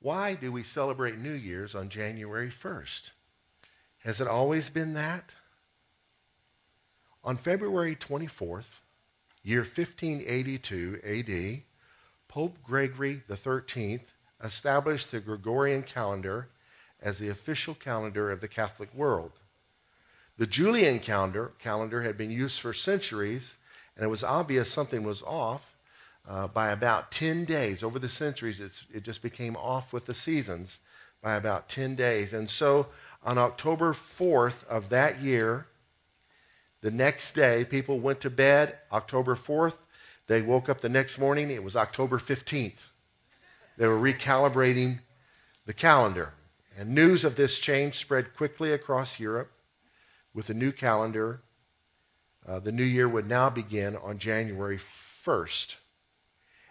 Why do we celebrate New Year's on January 1st? Has it always been that? On February 24th, year 1582 AD, Pope Gregory XIII established the Gregorian calendar as the official calendar of the Catholic world. The Julian calendar, calendar had been used for centuries, and it was obvious something was off. Uh, by about 10 days, over the centuries, it just became off with the seasons by about 10 days. And so on October 4th of that year, the next day, people went to bed October 4th. They woke up the next morning, it was October 15th. They were recalibrating the calendar. And news of this change spread quickly across Europe. With the new calendar, uh, the new year would now begin on January 1st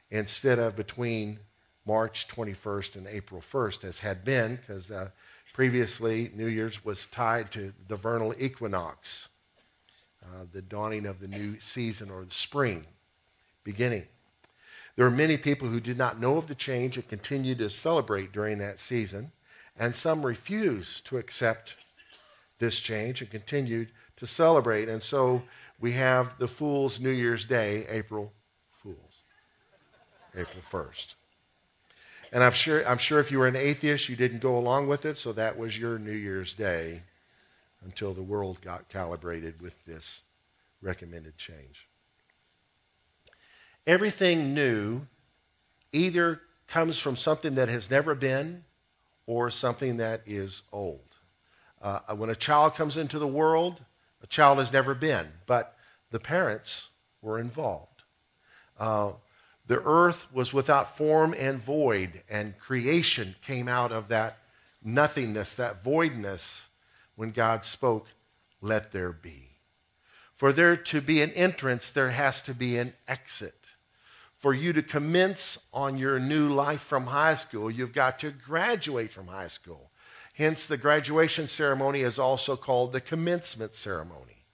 instead of between March 21st and April 1st, as had been, because uh, previously New Year's was tied to the vernal equinox, uh, the dawning of the new season or the spring beginning. There were many people who did not know of the change and continued to celebrate during that season and some refused to accept this change and continued to celebrate. And so we have the Fool's New Year's Day, April April 1st. And I'm sure, I'm sure if you were an atheist, you didn't go along with it, so that was your New Year's Day until the world got calibrated with this recommended change. Everything new either comes from something that has never been or something that is old. Uh, when a child comes into the world, a child has never been, but the parents were involved. Uh, the earth was without form and void, and creation came out of that nothingness, that voidness, when God spoke, Let there be. For there to be an entrance, there has to be an exit for you to commence on your new life from high school, you've got to graduate from high school. Hence, the graduation ceremony is also called the commencement ceremony.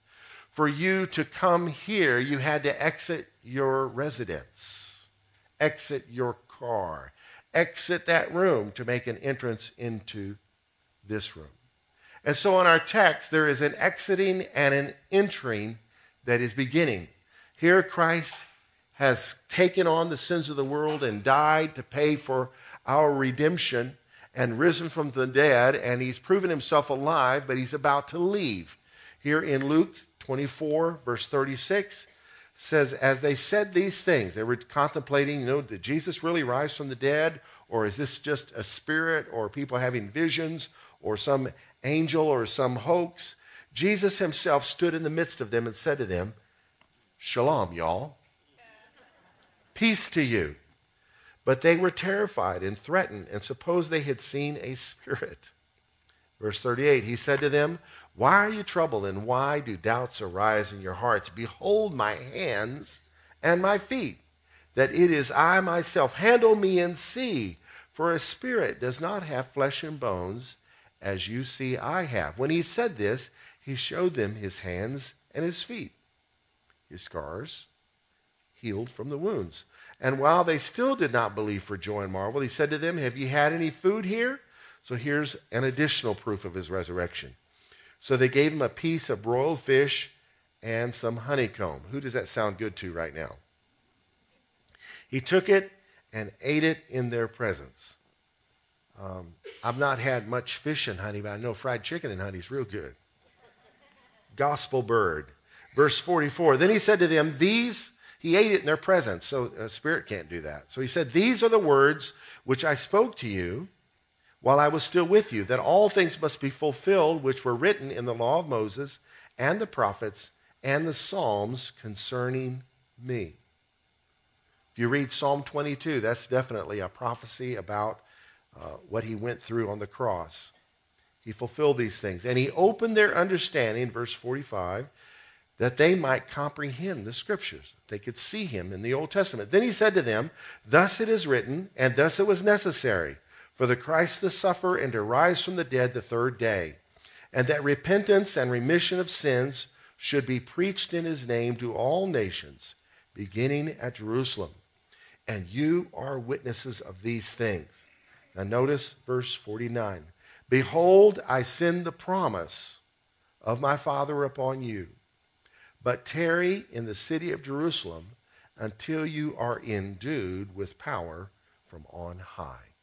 For you to come here, you had to exit your residence, exit your car, exit that room to make an entrance into this room. And so, in our text, there is an exiting and an entering that is beginning. Here, Christ has taken on the sins of the world and died to pay for our redemption and risen from the dead, and he's proven himself alive, but he's about to leave. Here in Luke 24, verse 36, says, As they said these things, they were contemplating, you know, did Jesus really rise from the dead? Or is this just a spirit, or people having visions, or some angel, or some hoax? Jesus himself stood in the midst of them and said to them, Shalom, y'all. Peace to you. But they were terrified and threatened and supposed they had seen a spirit. Verse 38 He said to them, Why are you troubled and why do doubts arise in your hearts? Behold my hands and my feet, that it is I myself. Handle me and see, for a spirit does not have flesh and bones, as you see I have. When he said this, he showed them his hands and his feet, his scars healed from the wounds. And while they still did not believe for joy and marvel, he said to them, Have you had any food here? So here's an additional proof of his resurrection. So they gave him a piece of broiled fish and some honeycomb. Who does that sound good to right now? He took it and ate it in their presence. Um, I've not had much fish and honey, but I know fried chicken and honey is real good. Gospel bird. Verse 44 Then he said to them, These he ate it in their presence, so a spirit can't do that. So he said, These are the words which I spoke to you while I was still with you, that all things must be fulfilled which were written in the law of Moses and the prophets and the Psalms concerning me. If you read Psalm 22, that's definitely a prophecy about uh, what he went through on the cross. He fulfilled these things. And he opened their understanding, verse 45, that they might comprehend the scriptures. They could see him in the Old Testament. Then he said to them, Thus it is written, and thus it was necessary for the Christ to suffer and to rise from the dead the third day, and that repentance and remission of sins should be preached in his name to all nations, beginning at Jerusalem. And you are witnesses of these things. Now, notice verse 49 Behold, I send the promise of my Father upon you, but tarry in the city of Jerusalem until you are endued with power from on high.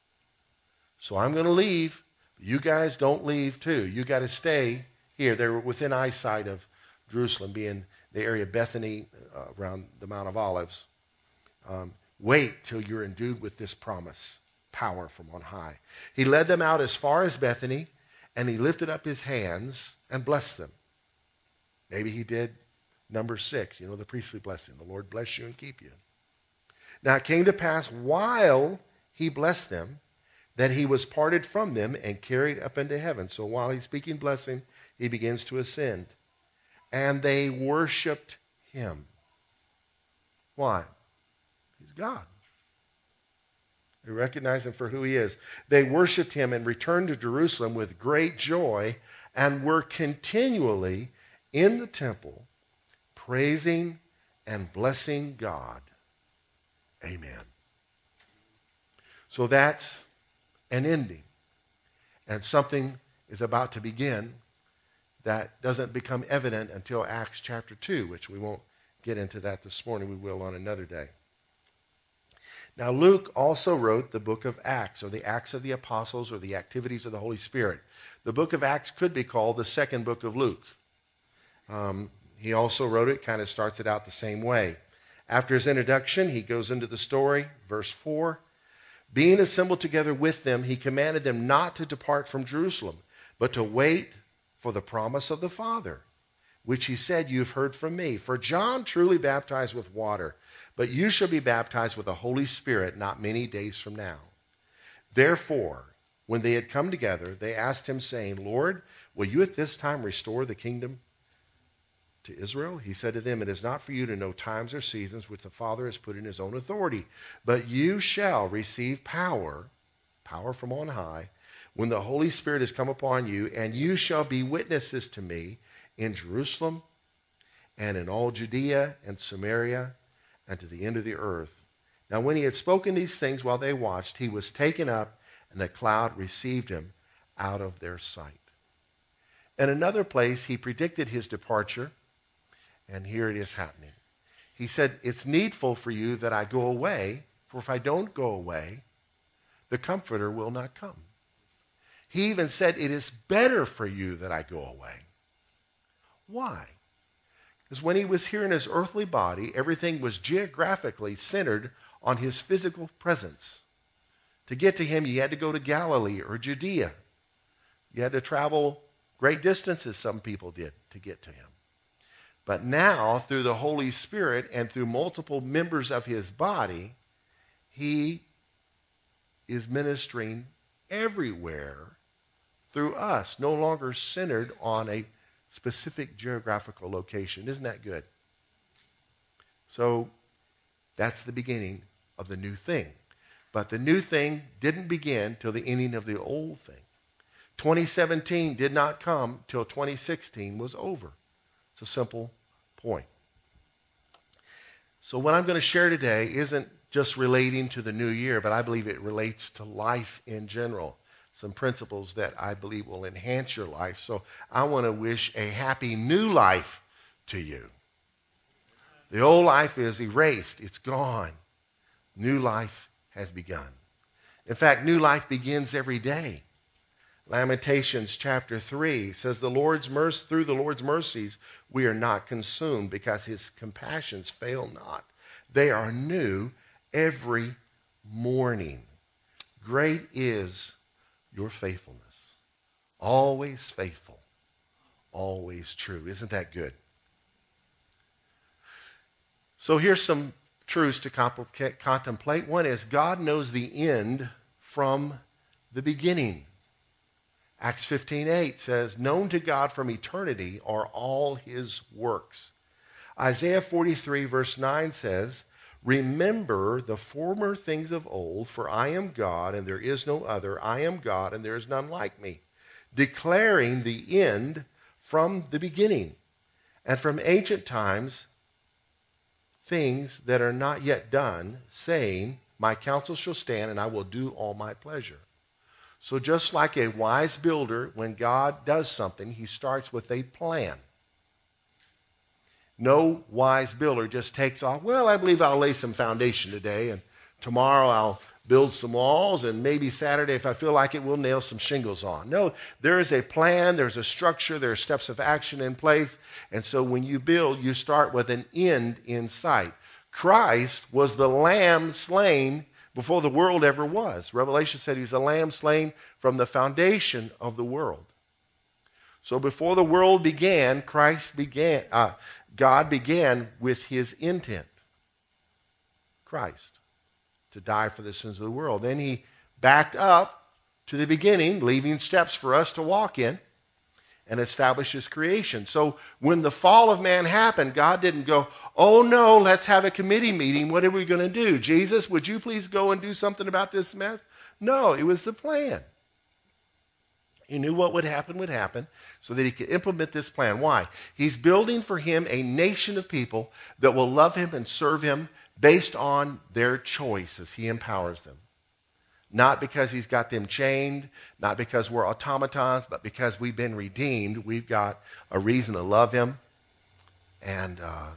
So I'm going to leave. You guys don't leave too. You got to stay here. They're within eyesight of Jerusalem, being the area of Bethany uh, around the Mount of Olives. Um, wait till you're endued with this promise, power from on high. He led them out as far as Bethany, and he lifted up his hands and blessed them. Maybe he did Numbers six, you know, the priestly blessing. The Lord bless you and keep you. Now it came to pass while he blessed them that he was parted from them and carried up into heaven. So while he's speaking blessing, he begins to ascend. And they worshiped him. Why? He's God. They recognize him for who he is. They worshiped him and returned to Jerusalem with great joy and were continually in the temple praising and blessing God. Amen. So that's an ending. And something is about to begin that doesn't become evident until Acts chapter 2, which we won't get into that this morning. We will on another day. Now, Luke also wrote the book of Acts, or the Acts of the Apostles, or the activities of the Holy Spirit. The book of Acts could be called the second book of Luke. Um, he also wrote it, kind of starts it out the same way. After his introduction, he goes into the story, verse 4. Being assembled together with them, he commanded them not to depart from Jerusalem, but to wait for the promise of the Father, which he said, You've heard from me. For John truly baptized with water, but you shall be baptized with the Holy Spirit not many days from now. Therefore, when they had come together, they asked him, saying, Lord, will you at this time restore the kingdom to Israel? He said to them, It is not for you to know times or seasons which the Father has put in his own authority, but you shall receive power, power from on high, when the Holy Spirit has come upon you, and you shall be witnesses to me in Jerusalem and in all Judea and Samaria and to the end of the earth. Now, when he had spoken these things while they watched, he was taken up, and the cloud received him out of their sight. In another place, he predicted his departure and here it is happening. He said, It's needful for you that I go away, for if I don't go away, the Comforter will not come. He even said, It is better for you that I go away. Why? Because when he was here in his earthly body, everything was geographically centered on his physical presence. To get to him, you had to go to Galilee or Judea. You had to travel great distances, some people did, to get to him. But now, through the Holy Spirit and through multiple members of his body, he is ministering everywhere through us, no longer centered on a specific geographical location. Isn't that good? So that's the beginning of the new thing. But the new thing didn't begin till the ending of the old thing. 2017 did not come till 2016 was over. It's a simple point. So, what I'm going to share today isn't just relating to the new year, but I believe it relates to life in general. Some principles that I believe will enhance your life. So, I want to wish a happy new life to you. The old life is erased, it's gone. New life has begun. In fact, new life begins every day. Lamentations chapter 3 says, the Lord's mercy, Through the Lord's mercies, we are not consumed because his compassions fail not. They are new every morning. Great is your faithfulness. Always faithful, always true. Isn't that good? So here's some truths to contemplate. One is God knows the end from the beginning. Acts 15:8 says, "Known to God from eternity are all his works." Isaiah 43 verse 9 says, "Remember the former things of old, for I am God and there is no other. I am God and there is none like me." Declaring the end from the beginning and from ancient times things that are not yet done, saying, "My counsel shall stand and I will do all my pleasure." So, just like a wise builder, when God does something, he starts with a plan. No wise builder just takes off, well, I believe I'll lay some foundation today, and tomorrow I'll build some walls, and maybe Saturday, if I feel like it, we'll nail some shingles on. No, there is a plan, there's a structure, there are steps of action in place. And so when you build, you start with an end in sight. Christ was the lamb slain before the world ever was. Revelation said he's a lamb slain from the foundation of the world. So before the world began, Christ began, uh, God began with his intent. Christ to die for the sins of the world. Then he backed up to the beginning, leaving steps for us to walk in and establish his creation. So when the fall of man happened, God didn't go, oh no, let's have a committee meeting. What are we going to do? Jesus, would you please go and do something about this mess? No, it was the plan. He knew what would happen would happen so that he could implement this plan. Why? He's building for him a nation of people that will love him and serve him based on their choice as he empowers them. Not because he's got them chained, not because we're automatons, but because we've been redeemed. We've got a reason to love him. And uh,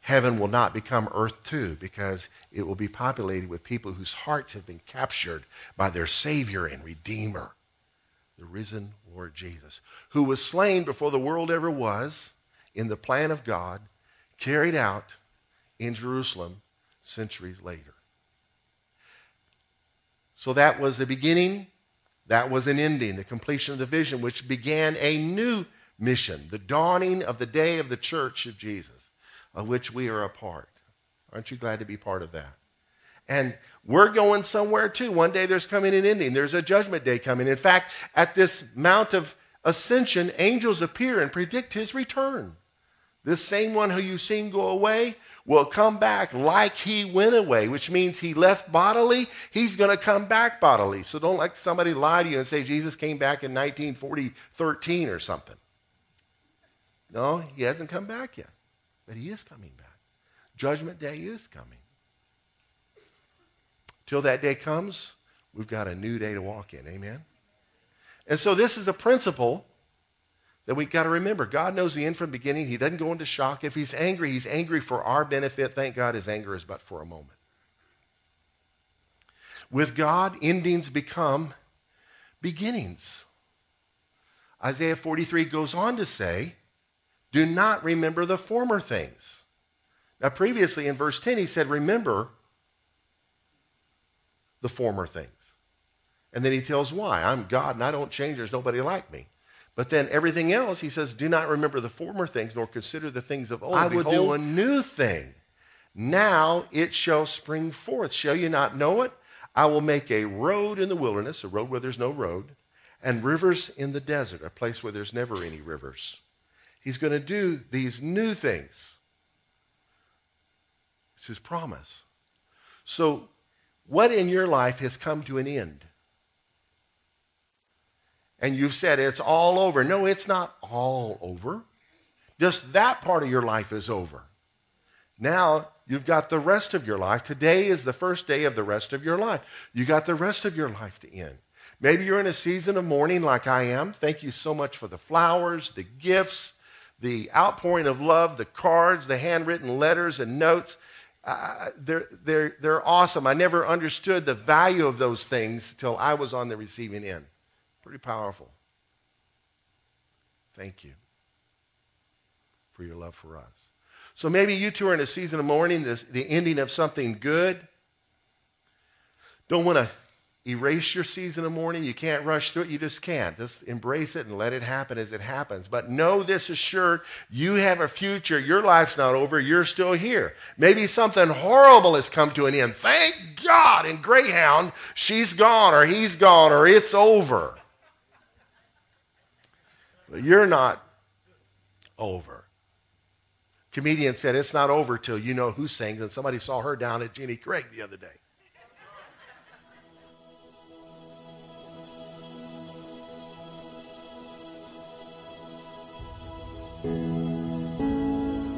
heaven will not become earth too, because it will be populated with people whose hearts have been captured by their Savior and Redeemer, the risen Lord Jesus, who was slain before the world ever was in the plan of God, carried out in Jerusalem centuries later. So that was the beginning, that was an ending, the completion of the vision, which began a new mission, the dawning of the day of the church of Jesus, of which we are a part. Aren't you glad to be part of that? And we're going somewhere too. One day there's coming an ending. There's a judgment day coming. In fact, at this Mount of Ascension, angels appear and predict his return. This same one who you've seen go away will come back like he went away, which means he left bodily. He's going to come back bodily. So don't let somebody lie to you and say Jesus came back in 1940, 13 or something. No, he hasn't come back yet, but he is coming back. Judgment day is coming. Till that day comes, we've got a new day to walk in. Amen? And so this is a principle that we've got to remember. God knows the end from the beginning. He doesn't go into shock. If he's angry, he's angry for our benefit. Thank God his anger is but for a moment. With God, endings become beginnings. Isaiah 43 goes on to say, Do not remember the former things. Now, previously in verse 10, he said, Remember the former things. And then he tells why. I'm God and I don't change. There's nobody like me. But then everything else, he says, do not remember the former things, nor consider the things of old. I will do a new thing. Now it shall spring forth. Shall you not know it? I will make a road in the wilderness, a road where there's no road, and rivers in the desert, a place where there's never any rivers. He's going to do these new things. It's his promise. So, what in your life has come to an end? And you've said it's all over. No, it's not all over. Just that part of your life is over. Now you've got the rest of your life. Today is the first day of the rest of your life. You got the rest of your life to end. Maybe you're in a season of mourning like I am. Thank you so much for the flowers, the gifts, the outpouring of love, the cards, the handwritten letters and notes. Uh, they're, they're, they're awesome. I never understood the value of those things until I was on the receiving end. Pretty powerful. Thank you for your love for us. So maybe you two are in a season of mourning, this, the ending of something good. Don't want to erase your season of mourning. You can't rush through it. You just can't. Just embrace it and let it happen as it happens. But know this assured you have a future. Your life's not over. You're still here. Maybe something horrible has come to an end. Thank God. In Greyhound, she's gone or he's gone or it's over. You're not over. Comedian said it's not over till you know who sings, and somebody saw her down at Jenny Craig the other day.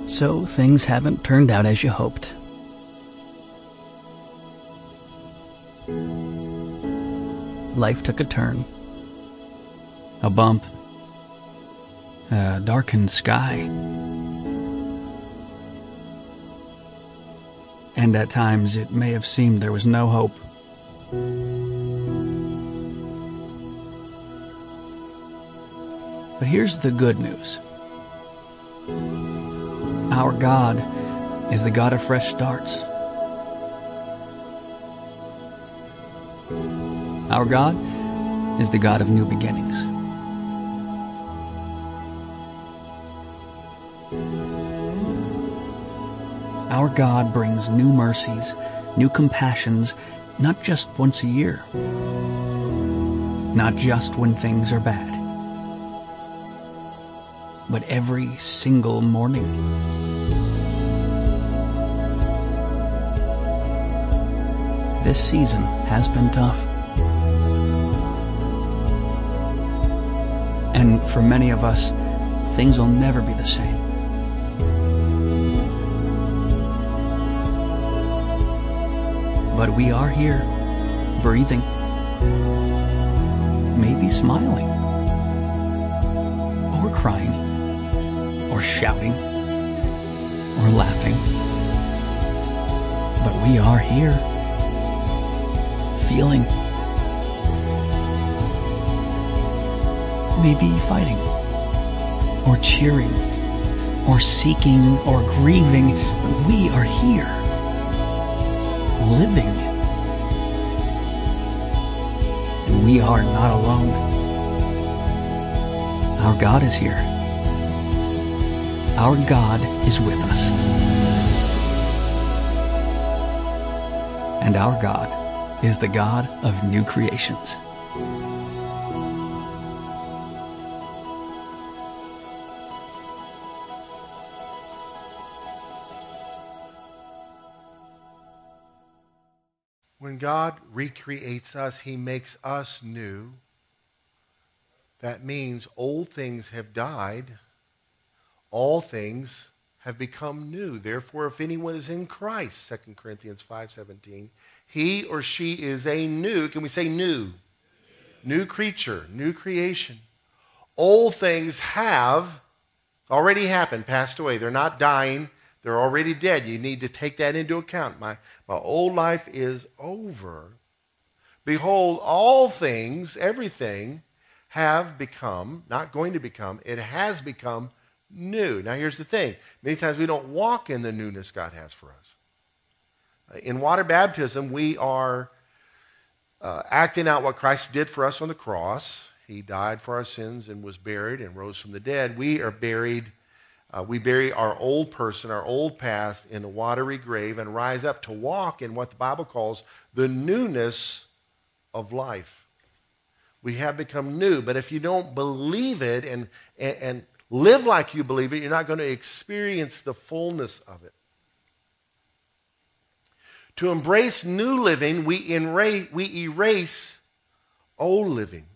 So things haven't turned out as you hoped. life took a turn. A bump. A darkened sky. And at times it may have seemed there was no hope. But here's the good news. Our God is the God of fresh starts. Our God is the God of new beginnings. Our God brings new mercies, new compassions, not just once a year, not just when things are bad, but every single morning. This season has been tough. And for many of us, things will never be the same. But we are here, breathing, maybe smiling, or crying, or shouting, or laughing. But we are here, feeling, maybe fighting, or cheering, or seeking, or grieving, but we are here, living. And we are not alone. Our God is here. Our God is with us. And our God is the God of new creations. God recreates us, he makes us new. That means old things have died, all things have become new. Therefore, if anyone is in Christ, 2 Corinthians 5:17, he or she is a new, can we say new? New creature, new creation. Old things have already happened, passed away. They're not dying, they're already dead. You need to take that into account. My, my old life is over. Behold, all things, everything, have become, not going to become, it has become new. Now, here's the thing many times we don't walk in the newness God has for us. In water baptism, we are uh, acting out what Christ did for us on the cross. He died for our sins and was buried and rose from the dead. We are buried uh, we bury our old person, our old past, in a watery grave and rise up to walk in what the Bible calls the newness of life. We have become new, but if you don't believe it and, and, and live like you believe it, you're not going to experience the fullness of it. To embrace new living, we, we erase old living.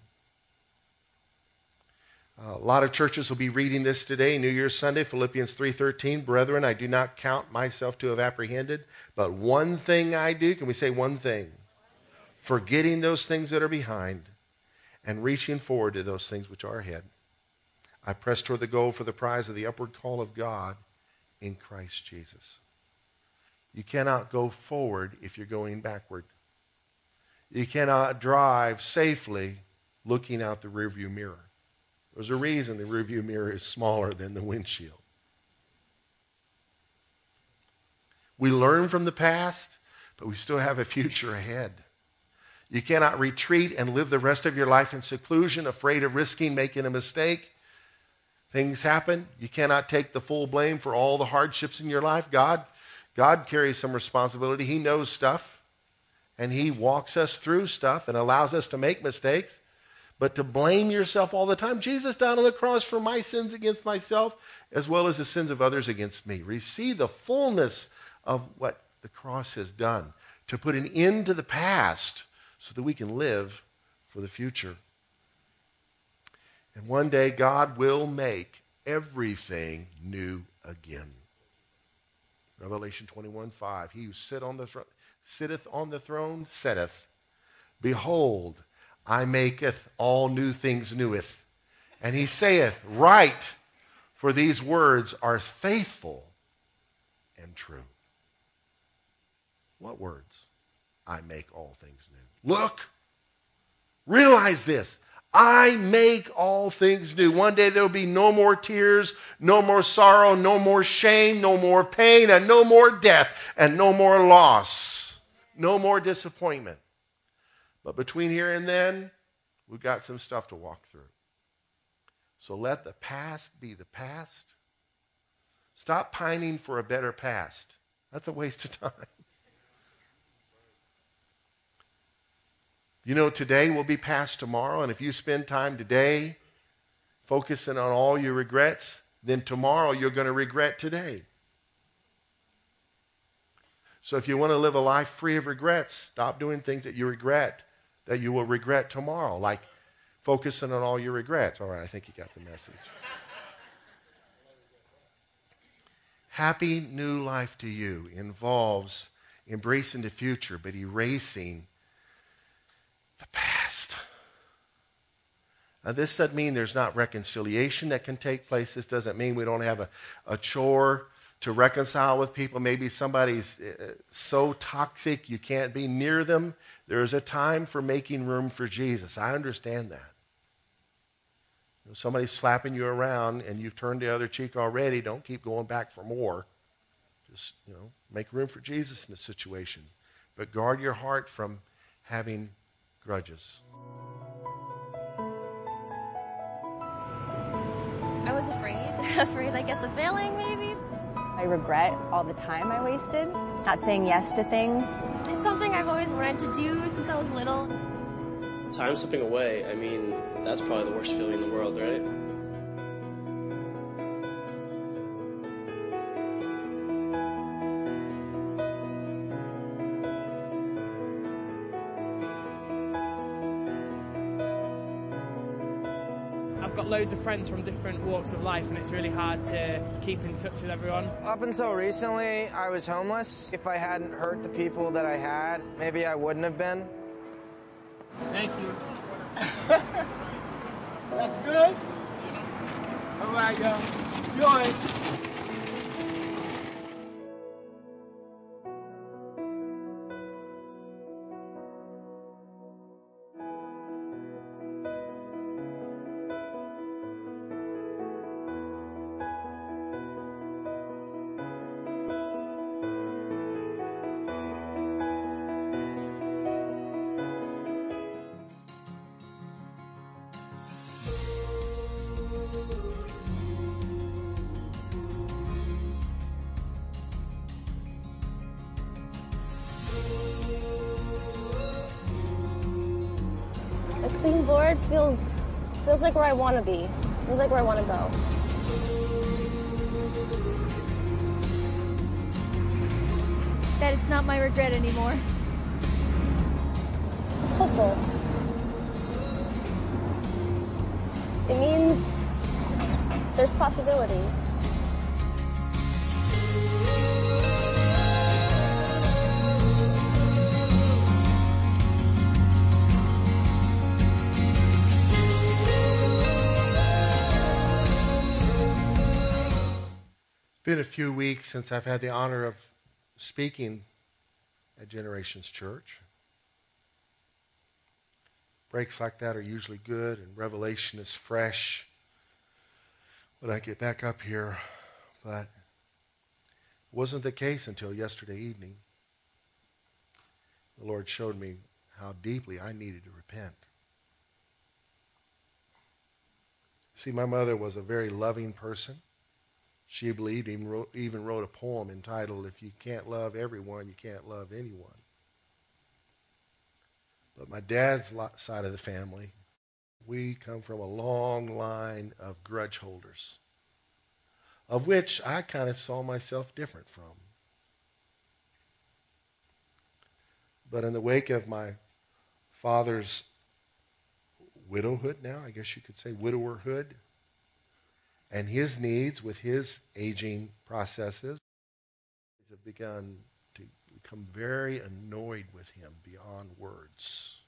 A lot of churches will be reading this today, New Year's Sunday, Philippians 3:13. Brethren, I do not count myself to have apprehended, but one thing I do. Can we say one thing? Forgetting those things that are behind and reaching forward to those things which are ahead. I press toward the goal for the prize of the upward call of God in Christ Jesus. You cannot go forward if you're going backward. You cannot drive safely looking out the rearview mirror. There's a reason the rearview mirror is smaller than the windshield. We learn from the past, but we still have a future ahead. You cannot retreat and live the rest of your life in seclusion, afraid of risking making a mistake. Things happen. You cannot take the full blame for all the hardships in your life. God, God carries some responsibility. He knows stuff, and He walks us through stuff and allows us to make mistakes. But to blame yourself all the time, Jesus died on the cross for my sins against myself, as well as the sins of others against me. Receive the fullness of what the cross has done to put an end to the past so that we can live for the future. And one day, God will make everything new again. Revelation 21 5. He who sit on the sitteth on the throne saith, Behold, I maketh all new things neweth. And he saith, Write, for these words are faithful and true. What words? I make all things new. Look, realize this. I make all things new. One day there will be no more tears, no more sorrow, no more shame, no more pain, and no more death, and no more loss, no more disappointment. But between here and then, we've got some stuff to walk through. So let the past be the past. Stop pining for a better past. That's a waste of time. You know, today will be past tomorrow, and if you spend time today focusing on all your regrets, then tomorrow you're going to regret today. So if you want to live a life free of regrets, stop doing things that you regret, that you will regret tomorrow, like focusing on all your regrets. All right, I think you got the message. Happy new life to you involves embracing the future, but erasing the past. Now, this doesn't mean there's not reconciliation that can take place. This doesn't mean we don't have a, a chore to reconcile with people. Maybe somebody's uh, so toxic you can't be near them. There is a time for making room for Jesus. I understand that. If somebody's slapping you around and you've turned the other cheek already, don't keep going back for more. Just, you know, make room for Jesus in the situation. But guard your heart from having grudges. I was afraid. afraid, I guess, of failing, maybe. I regret all the time I wasted, not saying yes to things. It's something I've always wanted to do since I was little. Time slipping away, I mean, that's probably the worst feeling in the world, right? Loads of friends from different walks of life, and it's really hard to keep in touch with everyone. Up until recently, I was homeless. If I hadn't hurt the people that I had, maybe I wouldn't have been. Thank you. That's good? All right, y'all. Enjoy. Feels feels like where I want to be. Feels like where I want to go. That it's not my regret anymore. It's hopeful. It means there's possibility. Been a few weeks since I've had the honor of speaking at Generations Church. Breaks like that are usually good, and revelation is fresh when I get back up here. But it wasn't the case until yesterday evening. The Lord showed me how deeply I needed to repent. See, my mother was a very loving person. She believed even wrote, even wrote a poem entitled, If You Can't Love Everyone, You Can't Love Anyone. But my dad's side of the family, we come from a long line of grudge holders, of which I kind of saw myself different from. But in the wake of my father's widowhood now, I guess you could say widowerhood, and his needs with his aging processes have begun to become very annoyed with him beyond words.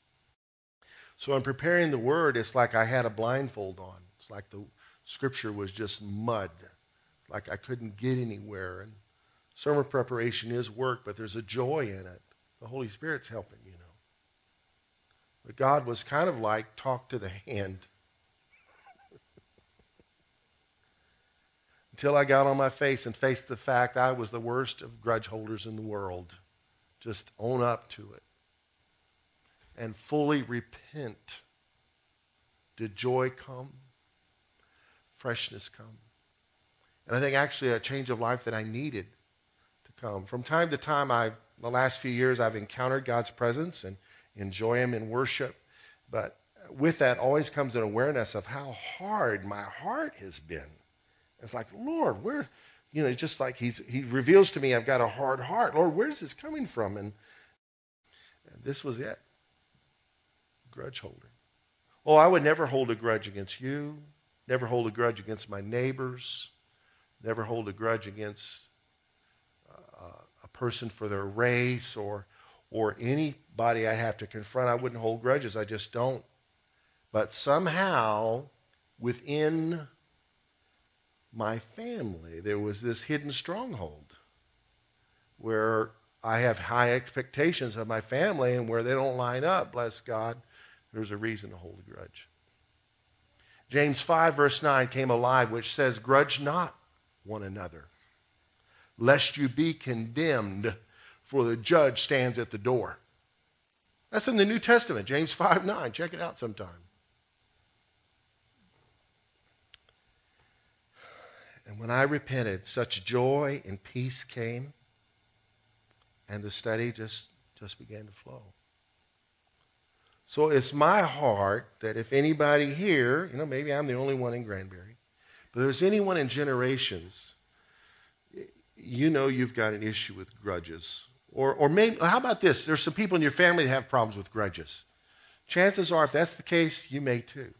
So in preparing the word, it's like I had a blindfold on. It's like the scripture was just mud, like I couldn't get anywhere. And sermon preparation is work, but there's a joy in it. The Holy Spirit's helping, you know. But God was kind of like talk to the hand. Until I got on my face and faced the fact I was the worst of grudge holders in the world. Just own up to it. And fully repent. Did joy come? Freshness come? And I think actually a change of life that I needed to come. From time to time, I, the last few years, I've encountered God's presence and enjoy Him in worship. But with that always comes an awareness of how hard my heart has been. It's like, Lord, where, you know, just like he's, He reveals to me I've got a hard heart. Lord, where's this coming from? And, and this was it grudge holder. Oh, I would never hold a grudge against you, never hold a grudge against my neighbors, never hold a grudge against uh, a person for their race or or anybody I'd have to confront. I wouldn't hold grudges. I just don't. But somehow, within my family, there was this hidden stronghold where I have high expectations of my family, and where they don't line up, bless God, there's a reason to hold a grudge. James 5, verse 9 came alive, which says, Grudge not one another, lest you be condemned for the judge stands at the door. That's in the New Testament, James 5 9. Check it out sometime. When I repented, such joy and peace came, and the study just, just began to flow. So it's my heart that if anybody here, you know, maybe I'm the only one in Granbury, but there's anyone in generations, you know you've got an issue with grudges or, or maybe, how about this? There's some people in your family that have problems with grudges. Chances are, if that's the case, you may too.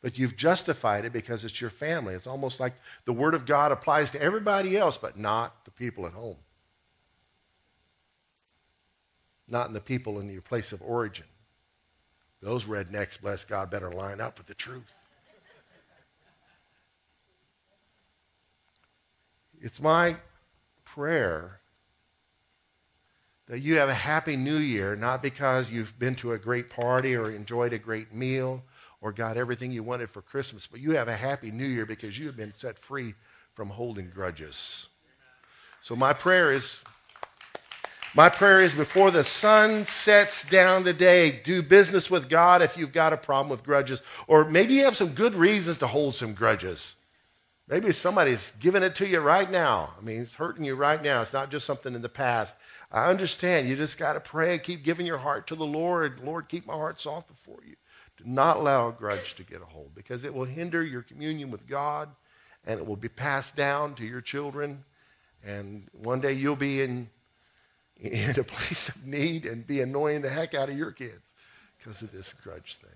But you've justified it because it's your family. It's almost like the Word of God applies to everybody else, but not the people at home. Not in the people in your place of origin. Those rednecks, bless God, better line up with the truth. It's my prayer that you have a happy new year, not because you've been to a great party or enjoyed a great meal or got everything you wanted for Christmas, but you have a happy new year because you have been set free from holding grudges. So my prayer is my prayer is before the sun sets down today, do business with God if you've got a problem with grudges. Or maybe you have some good reasons to hold some grudges. Maybe somebody's giving it to you right now. I mean, it's hurting you right now. It's not just something in the past. I understand. You just got to pray. and Keep giving your heart to the Lord. Lord, keep my heart soft before you. Do not allow a grudge to get a hold because it will hinder your communion with God and it will be passed down to your children. And one day you'll be in, in a place of need and be annoying the heck out of your kids because of this grudge thing.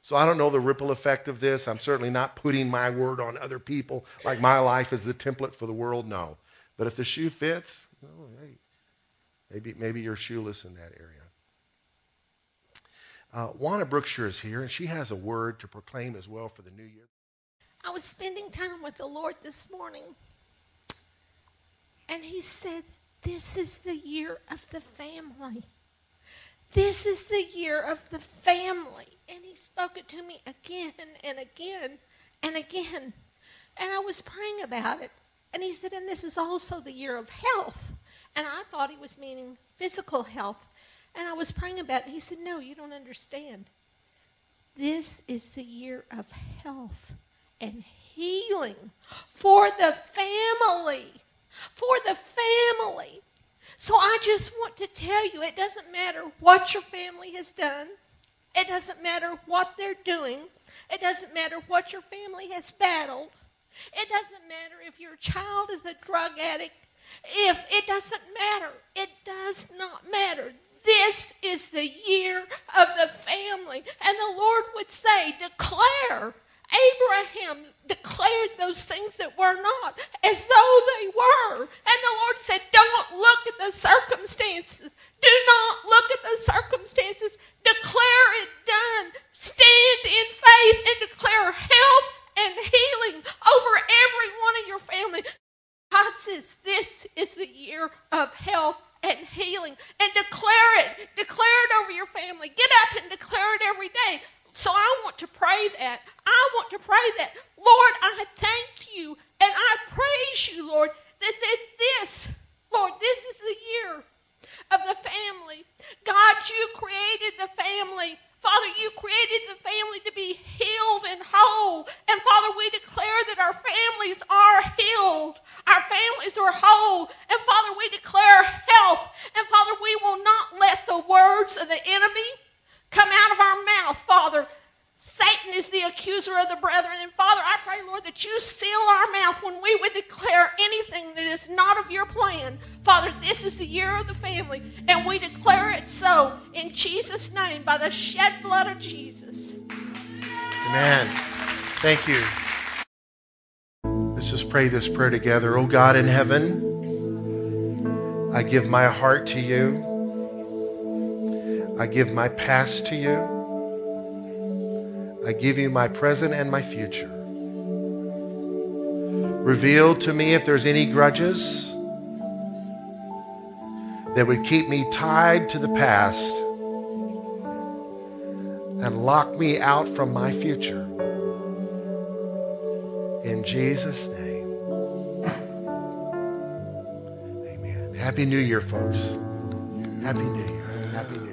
So I don't know the ripple effect of this. I'm certainly not putting my word on other people like my life is the template for the world. No. But if the shoe fits, oh, hey, maybe, maybe you're shoeless in that area. Uh, Juana Brookshire is here, and she has a word to proclaim as well for the new year. I was spending time with the Lord this morning, and He said, This is the year of the family. This is the year of the family. And he spoke it to me again and again and again. And I was praying about it. And he said, and this is also the year of health. And I thought he was meaning physical health. And I was praying about it. He said, no, you don't understand. This is the year of health and healing for the family. For the family. So I just want to tell you it doesn't matter what your family has done, it doesn't matter what they're doing, it doesn't matter what your family has battled, it doesn't matter if your child is a drug addict. If it doesn't matter, it does not matter. This is the year of the family. And the Lord would say, Declare. Abraham declared those things that were not as though they were. And the Lord said, Don't look at the circumstances. Do not look at the circumstances. Declare it done. Stand in faith and declare health and healing over every one of your family. God says, This is the year of health it. Declare it over your family. Get up and declare it every day. So I want to pray that. I want to pray that. Lord, I thank you and I praise you, Lord, that, that this, Lord, this is the year of the family. God, you created the family. Father, you created the family to be healed and whole. And Father, we declare that our families are healed. Our families are whole. And Father, we declare health. And Father, we will not let the words of the enemy come out of our mouth, Father. Satan is the accuser of the brethren. And Father, I pray, Lord, that you seal our mouth when we would declare anything that is not of your plan. Father, this is the year of the family, and we declare it so in Jesus' name by the shed blood of Jesus. Amen. Thank you. Let's just pray this prayer together. Oh God in heaven, I give my heart to you. I give my past to you. I give you my present and my future. Reveal to me if there's any grudges that would keep me tied to the past and lock me out from my future. In Jesus' name. Amen. Happy New Year, folks. Happy New Year. Happy New Year.